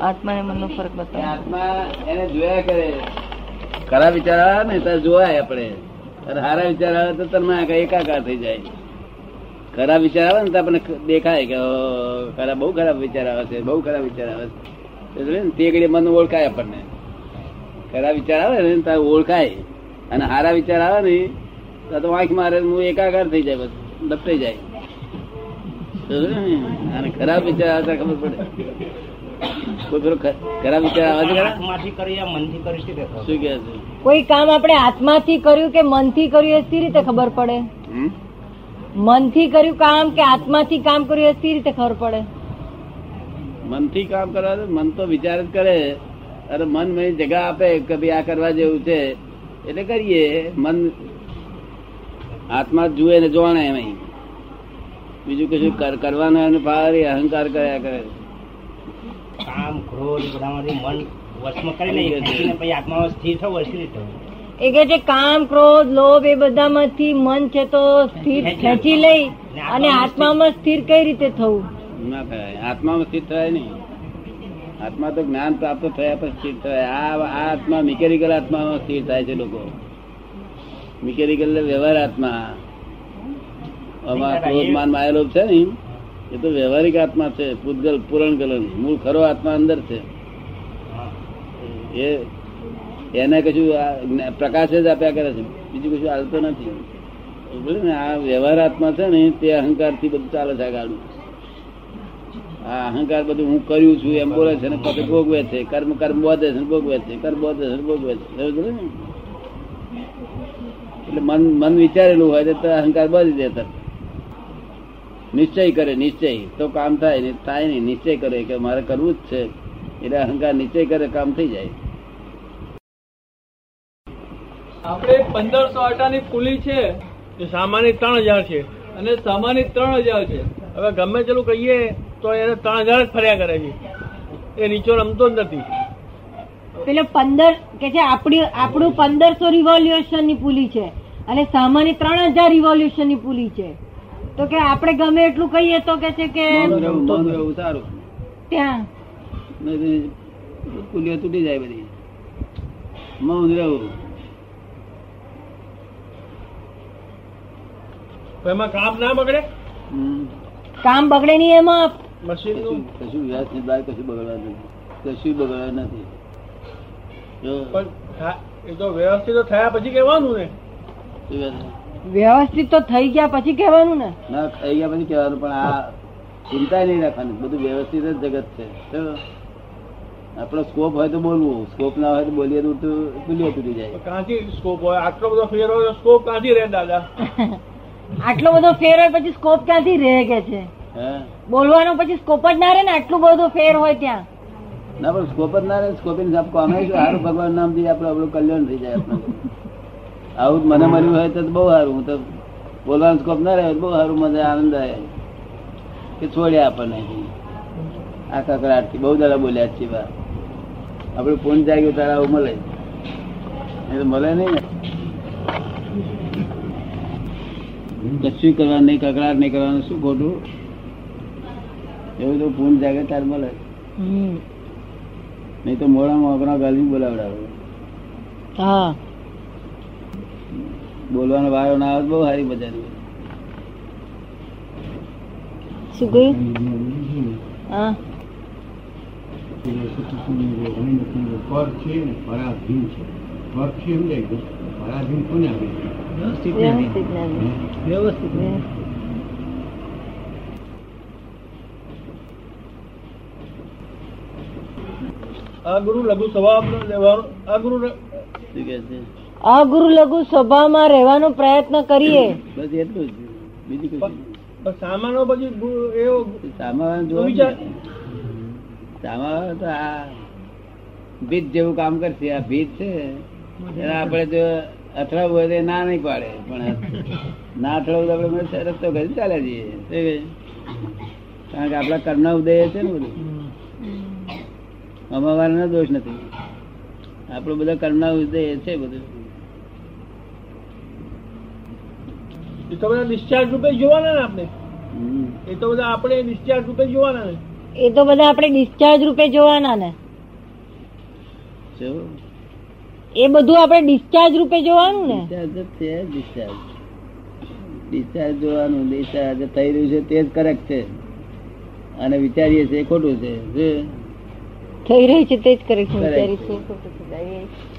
આત્મા અને મનનો ફરક બતાવે. આત્મા એને જોયા કરે. ખરા વિચાર આવે ને તો જોવાય આપણે. અને સારા વિચાર આવે તો તમે એકાકાર થઈ જાય. ખરાબ વિચાર આવે ને તો આપણને દેખાય કે ખરાબ ખરા બહુ ખરાબ વિચાર આવે છે બહુ ખરાબ વિચાર આવે છે. ને તે ઘડી મન ઓળખાય આપણને. ખરા વિચાર આવે ને તો ઓળખાય. અને સારા વિચાર આવે ને તો આંખ વાંખ મારે હું એકાકાર થઈ જાય બસ દબાઈ જાય ને? અને ખરાબ વિચાર આવે તો ખબર પડે. કોઈ કામ આપણે આત્માથી કર્યું કે મનથી કર્યું એ સી રીતે ખબર પડે? મનથી કર્યું કામ કે આત્માથી કામ કર્યું એ સી રીતે ખબર પડે? મનથી કામ કરવા મન તો વિચાર જ કરે. અને મન મને જગા આપે કે ભાઈ આ કરવા જેવું છે. એટલે કરીએ. મન આત્મા જુએ ને જોણે એમ બીજું કશું કર- કરવાનું એનું ભારે અહંકાર કર્યા કરે. કામ ક્રોધ બધામાંથી મન વશમાં કરી લઈએ પછી આત્મામાં સ્થિર થવું હોય રીતે એ કે છે કામ ક્રોધ લોભ એ બધામાંથી મન છે તો સ્થિર ખેંચી લઈ અને આત્મામાં સ્થિર કઈ રીતે થવું? ના થાય. આત્મામાં સ્થિર થાય નહીં. આત્મા તો જ્ઞાન પ્રાપ્ત થયા પછી સ્થિર થાય. આ આત્મા મિકેનિકલ આત્મામાં સ્થિર થાય છે લોકો. મિકેનિકલ એટલે વ્યવહાર આત્મા. આમાં ક્રોધ માન માયેલો છે ને? એ તો વ્યવહારિક આત્મા છે, પૂતગલ પૂરણ ગલન મૂળ ખરો આત્મા અંદર છે. એ એને કશું પ્રકાશ જ આપ્યા કરે છે. બીજું કશું હાલતો નથી. ને, આ વ્યવહાર આત્મા છે ને, તે અહંકારથી બધું ચાલે છે ગાડું આ અહંકાર બધું હું કર્યું છું, એમ બોલે છે ને પછી ભોગવે છે, કર્મ કર્મ બોધે છે ભોગવે છે, કર્મ બોધે છે ભોગવે છે. ને? એટલે મન મન વિચારેલું હોય તો અહંકાર બધી દે તરત. નિશ્ચય કરે નિશ્ચય. તો કામ થાય ને થાય નહીં નિશ્ચય કરે કે મારે કરવું જ છે. એટલે અહંકાર નિશ્ચય કરે કામ થઈ જાય. આપણે પંદરસો આટાની પુલી છે. એ સામાન્ય ત્રણ હજાર છે. અને સામાન્ય ત્રણ હજાર છે. હવે ગમે તેલું કહીએ તો એને ત્રણ હજાર જ ફર્યા કરે છે. એ નીચો રમતો જ નથી. પેલો પંદર કે છે આપણી આપણું પંદરસો રિવોલ્યુશનની પુલી છે. અને સામાન્ય ત્રણ હજાર રિવોલ્યુશનની પુલી છે. તો કે આપણે ગમે એટલું કહીએ તો કે છે કે મૌન રહેવું સારું. ત્યાં. પુલિયો તૂટી જાય બધી. મૌન રહેવું. એમાં કામ ના બગડે? હમ. કામ બગડે નહીં એમાં. મશીનનું? કશું વ્યવસ્થિત બહાર કશું બગડવા નથી. કશું બગડવા નથી. પણ એ તો વ્યવસ્થિત થયા પછી કહેવાનું ને? વ્યવસ્થિત તો થઈ ગયા પછી કહેવાનું ને? ના થઈ ગયા પછી કહેવાનું પણ આ ચિંતા નહીં રાખવાની. બધું વ્યવસ્થિત જ જગત છે. આપણો સ્કોપ હોય તો બોલવું. સ્કોપ ના હોય તો બોલીએ તો પુલિયો તૂટી જાય. કાંથી સ્કોપ હોય? આટલો બધો ફેર હોય સ્કોપ ક્યાંથી રહે દાદા? આટલો બધો ફેર હોય પછી સ્કોપ ક્યાંથી રહે કે છે? બોલવાનો પછી સ્કોપ જ ના રહે ને? આટલું બધો ફેર હોય ત્યાં? ના પણ સ્કોપ જ ના રહે. સ્કોપની સાહેબ કોમે સારું ભગવાન નામથી આપણે આપણું કલ્યાણ થઈ જાય આપણે. આવું મને મળ્યું હોય તો બહુ સારું. હું તો બોલવાનું સ્કોપ ના રહે બહુ સારું મને આનંદ આવે. કે છોડ્યા આપણને આ કકડાટથી બહુ દાડા બોલ્યા છીએ બા. આપણું ફોન જાગ્યું તારા આવું મળે. એ તો મળે નહીં ને. કશું કરવાનું નહીં કકડાટ નહીં કરવાનું શું ખોટું? એવું તો પૂન જાગે તાર મળે. નહીં તો મોડામાં અગણા ગાલી બોલાવડાવે. હા. બોલવાનો વારો ના આવે બહુ સારી મજા. શું કહ્યું? હા. આ ગુરુ લઘુ સ્વભાવ લેવાનો આ ગુરુ શું કે છે? આ ગુરુ લઘુ સ્વભાવમાં રહેવાનો પ્રયત્ન કરીએ. બસ એટલું જ. બીજું કશું સામાનો પછી એવો જોવા તો આ ભીત જેવું કામ કરશે. આ ભીત છે. એને આપણે જો અથડાવવું હોય તો ના નહીં પાડે. પણ ના અથડાવું તો આપણે રસ્તો કરી ચાલે જઈએ. કારણ કે આપણા કર્ણ ઉદય છે ને બધું. અમાવાળાનો દોષ નથી. આપણો બધા કર્ણ ઉદય છે બધું. એ તો બધા ડિસ્ચાર્જ રૂપે જોવાના ને આપણે. એ તો બધા આપણે ડિસ્ચાર્જ રૂપે જોવાના ને. એ તો બધા આપણે ડિસ્ચાર્જ રૂપે જોવાના ને. એ બધું આપણે ડિસ્ચાર્જ રૂપે જોવાનું ને. ડિસ્ચાર્જ છે ડિસ્ચાર્જ. ડિસ્ચાર્જ જોવાનું ડિસ્ચાર્જ થઈ રહ્યું છે તે જ કરેક્ટ છે. અને વિચારીએ છીએ એ ખોટું છે? થઈ રહ્યું છે તે જ કરેક્ટ છે વિચારીએ છીએ ખોટું છે.